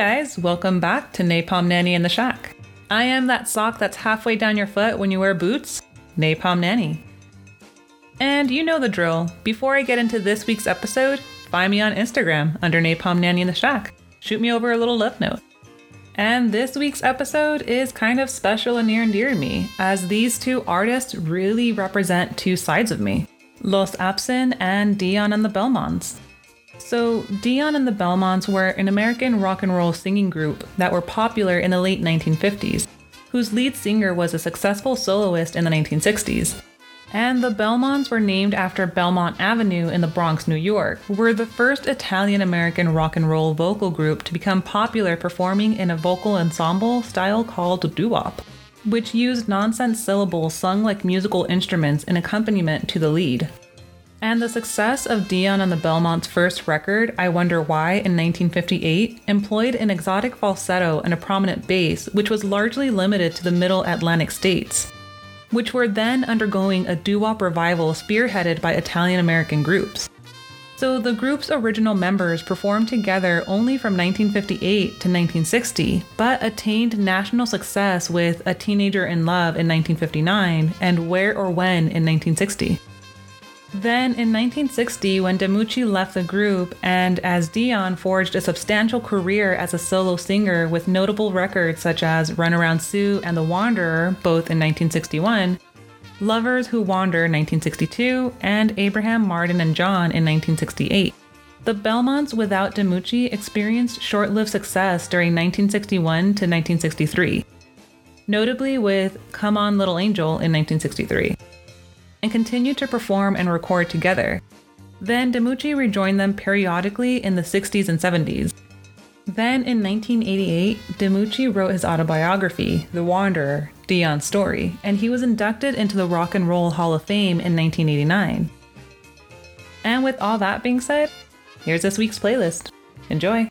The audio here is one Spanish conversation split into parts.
guys, welcome back to Napalm Nanny in the Shack. I am that sock that's halfway down your foot when you wear boots, Napalm Nanny. And you know the drill. Before I get into this week's episode, find me on Instagram under Napalm Nanny in the Shack. Shoot me over a little love note. And this week's episode is kind of special and near and dear to me, as these two artists really represent two sides of me Los Absin and Dion and the Belmonts. So, Dion and the Belmonts were an American rock and roll singing group that were popular in the late 1950s, whose lead singer was a successful soloist in the 1960s. And the Belmonts were named after Belmont Avenue in the Bronx, New York, were the first Italian American rock and roll vocal group to become popular performing in a vocal ensemble style called doo-wop, which used nonsense syllables sung like musical instruments in accompaniment to the lead. And the success of Dion and the Belmonts' first record, I Wonder Why, in 1958, employed an exotic falsetto and a prominent bass, which was largely limited to the middle Atlantic states, which were then undergoing a doo wop revival spearheaded by Italian American groups. So the group's original members performed together only from 1958 to 1960, but attained national success with A Teenager in Love in 1959 and Where or When in 1960. Then in 1960, when Demucci left the group and as Dion forged a substantial career as a solo singer with notable records such as Runaround Sue and The Wanderer, both in 1961, Lovers Who Wander 1962, and Abraham, Martin, and John in 1968. The Belmonts without Demucci experienced short lived success during 1961 to 1963, notably with Come On Little Angel in 1963 and continued to perform and record together. Then Demucci rejoined them periodically in the 60s and 70s. Then in 1988, Demucci wrote his autobiography, The Wanderer Dion's Story, and he was inducted into the Rock and Roll Hall of Fame in 1989. And with all that being said, here's this week's playlist. Enjoy!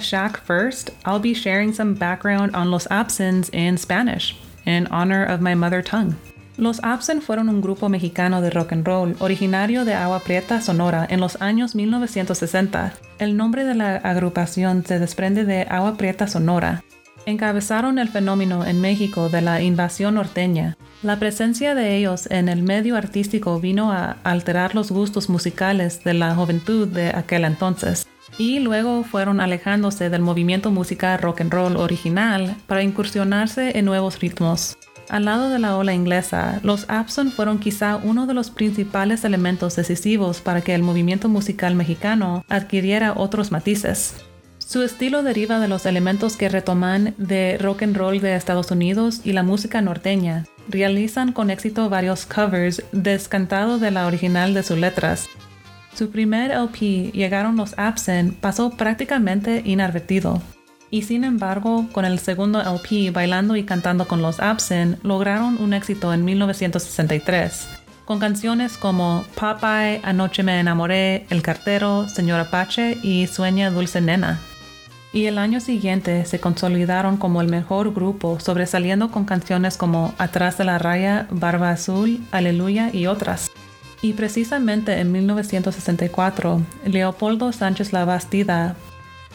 Shack first, I'll be sharing some background on Los Absins in Spanish, in honor of my mother tongue. Los Absins fueron un grupo mexicano de rock and roll originario de Agua Prieta, Sonora, en los años 1960. El nombre de la agrupación se desprende de Agua Prieta, Sonora. Encabezaron el fenómeno en México de la invasión norteña. La presencia de ellos en el medio artístico vino a alterar los gustos musicales de la juventud de aquel entonces y luego fueron alejándose del movimiento musical rock and roll original para incursionarse en nuevos ritmos. Al lado de la ola inglesa, los Abson fueron quizá uno de los principales elementos decisivos para que el movimiento musical mexicano adquiriera otros matices. Su estilo deriva de los elementos que retoman de rock and roll de Estados Unidos y la música norteña. Realizan con éxito varios covers descantados de la original de sus letras, su primer LP, Llegaron los Absent, pasó prácticamente inadvertido. Y sin embargo, con el segundo LP, Bailando y Cantando con los Absent, lograron un éxito en 1963, con canciones como Popeye, Anoche me enamoré, El cartero, Señor Apache y Sueña Dulce Nena. Y el año siguiente se consolidaron como el mejor grupo, sobresaliendo con canciones como Atrás de la raya, Barba Azul, Aleluya y otras. Y precisamente en 1964, Leopoldo Sánchez La Bastida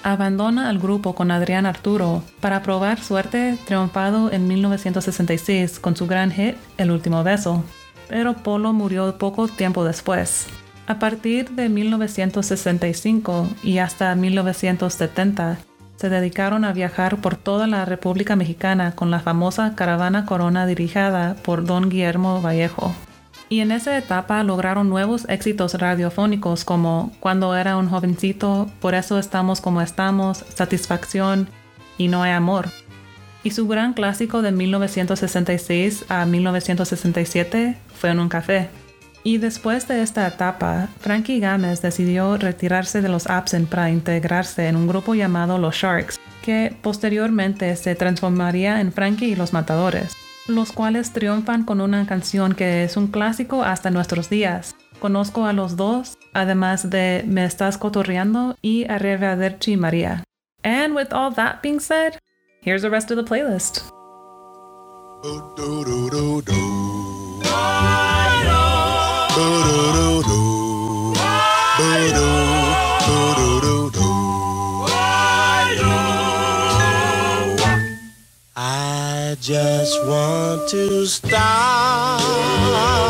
abandona al grupo con Adrián Arturo para probar suerte triunfado en 1966 con su gran hit El último beso. Pero Polo murió poco tiempo después. A partir de 1965 y hasta 1970, se dedicaron a viajar por toda la República Mexicana con la famosa caravana Corona dirigida por don Guillermo Vallejo. Y en esa etapa lograron nuevos éxitos radiofónicos como Cuando era un jovencito, Por eso estamos como estamos, Satisfacción y No hay amor. Y su gran clásico de 1966 a 1967 fue en un café. Y después de esta etapa, Frankie Gámez decidió retirarse de los Absent para integrarse en un grupo llamado Los Sharks, que posteriormente se transformaría en Frankie y los Matadores los cuales triunfan con una canción que es un clásico hasta nuestros días. Conozco a los dos, además de Me estás cotorreando y Arrivederci María. And with all that being said, here's the rest of the playlist. Just want to start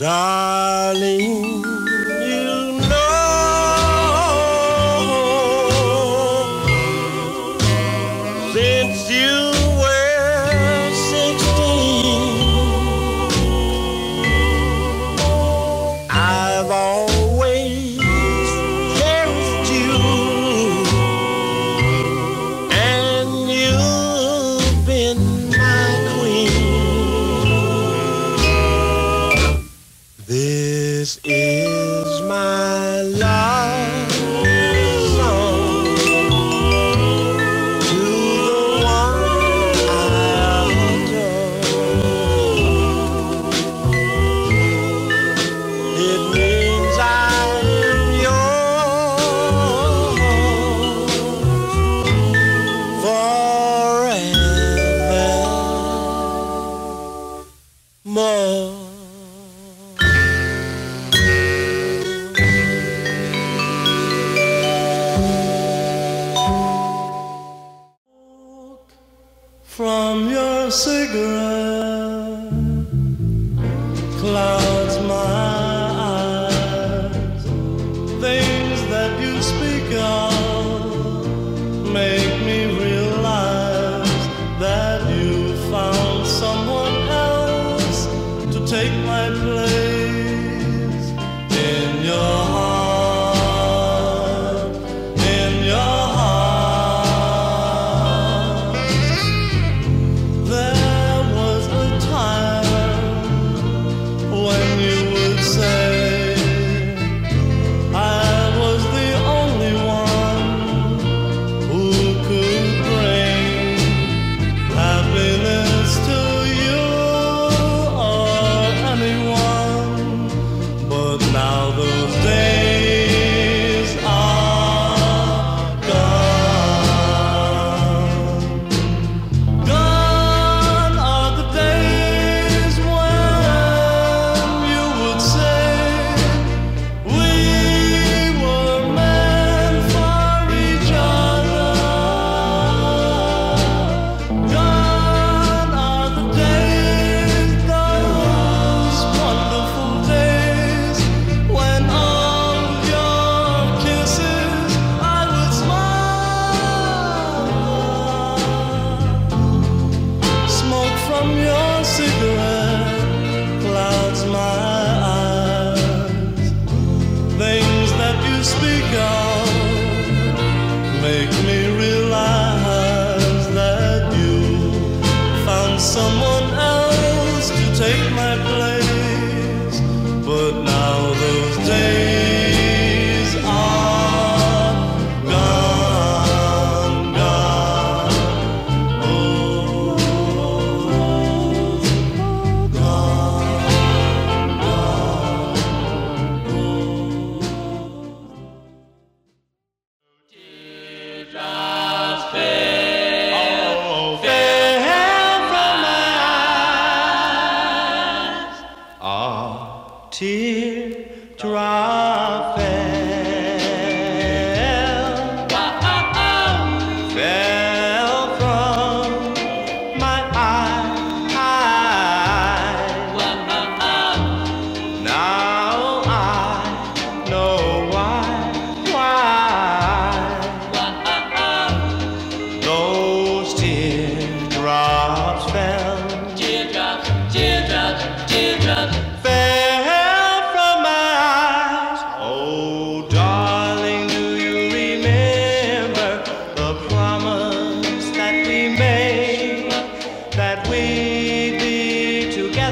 die.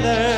Together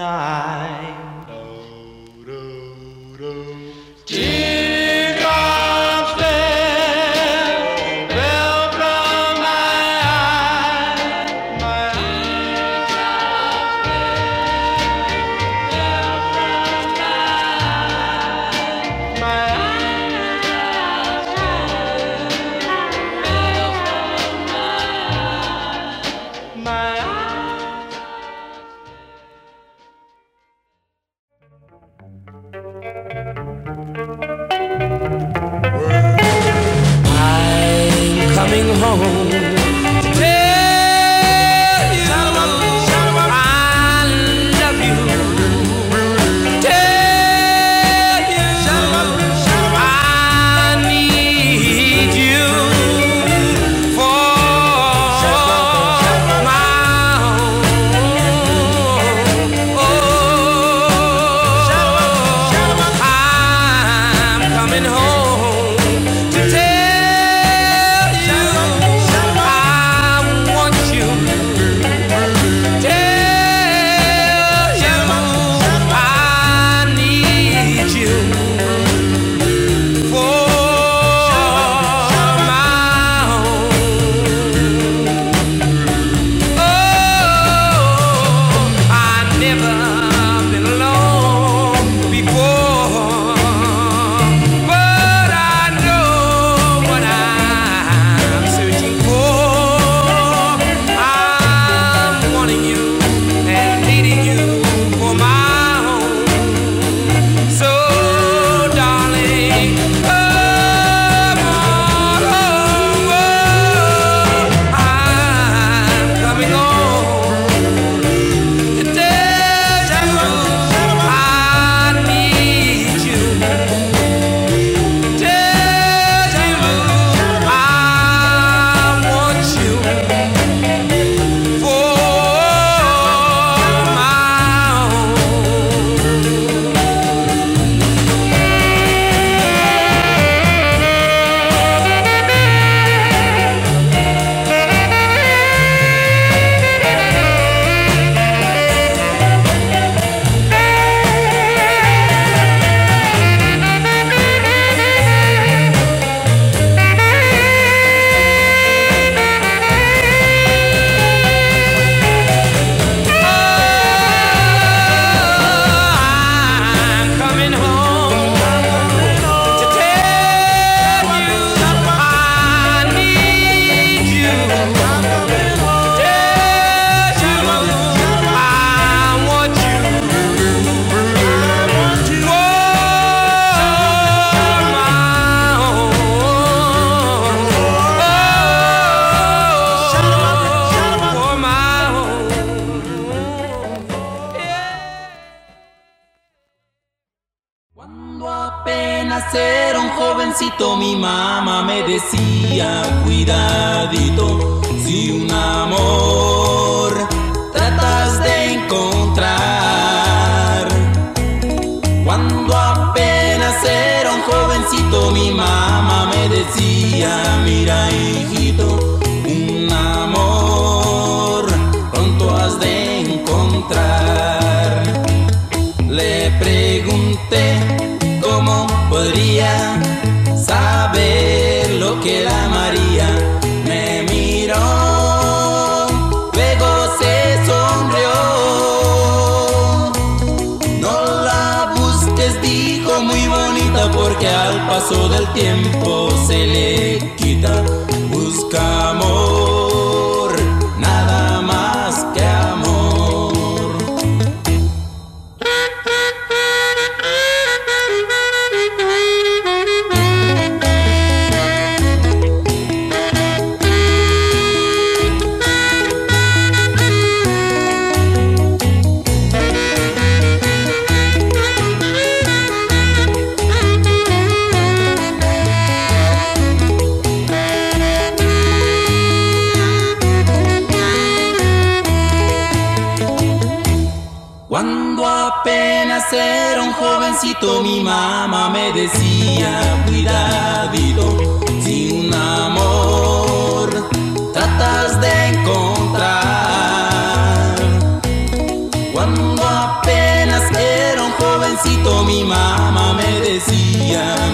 night. Mamá me decía, cuidadito, si un amor tratas de encontrar. Cuando apenas era un jovencito mi mamá me decía, mira hijito, un amor pronto has de encontrar. Le pregunté cómo podría saber lo que la María me miró, luego se sonrió. No la busques, dijo muy bonita, porque al paso del tiempo se le quita.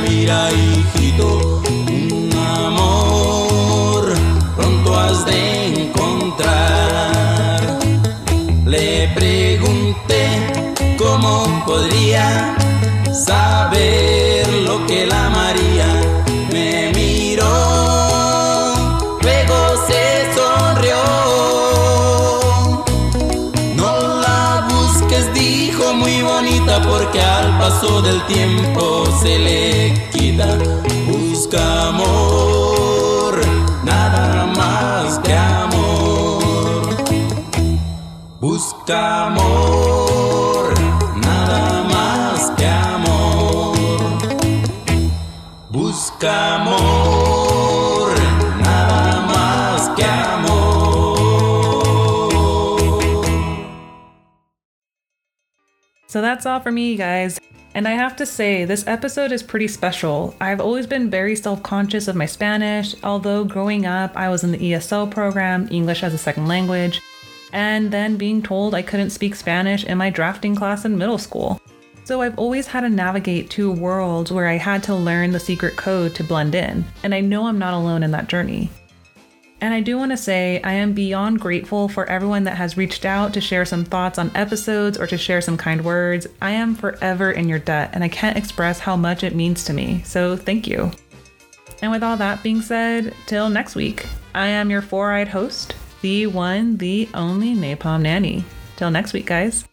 Mira hijito, un amor pronto has de encontrar. Le pregunté cómo podría saber lo que la María me miró, luego se sonrió. No la busques, dijo muy bonita, porque al paso del tiempo se le quita. Busca amor, nada más que amor. Busca amor, nada más que amor. Busca amor, nada más que amor. So that's all for me, guys. And I have to say, this episode is pretty special. I've always been very self conscious of my Spanish, although growing up, I was in the ESL program, English as a Second Language, and then being told I couldn't speak Spanish in my drafting class in middle school. So I've always had to navigate two worlds where I had to learn the secret code to blend in, and I know I'm not alone in that journey. And I do want to say I am beyond grateful for everyone that has reached out to share some thoughts on episodes or to share some kind words. I am forever in your debt and I can't express how much it means to me. So thank you. And with all that being said, till next week, I am your four eyed host, the one, the only Napalm Nanny. Till next week, guys.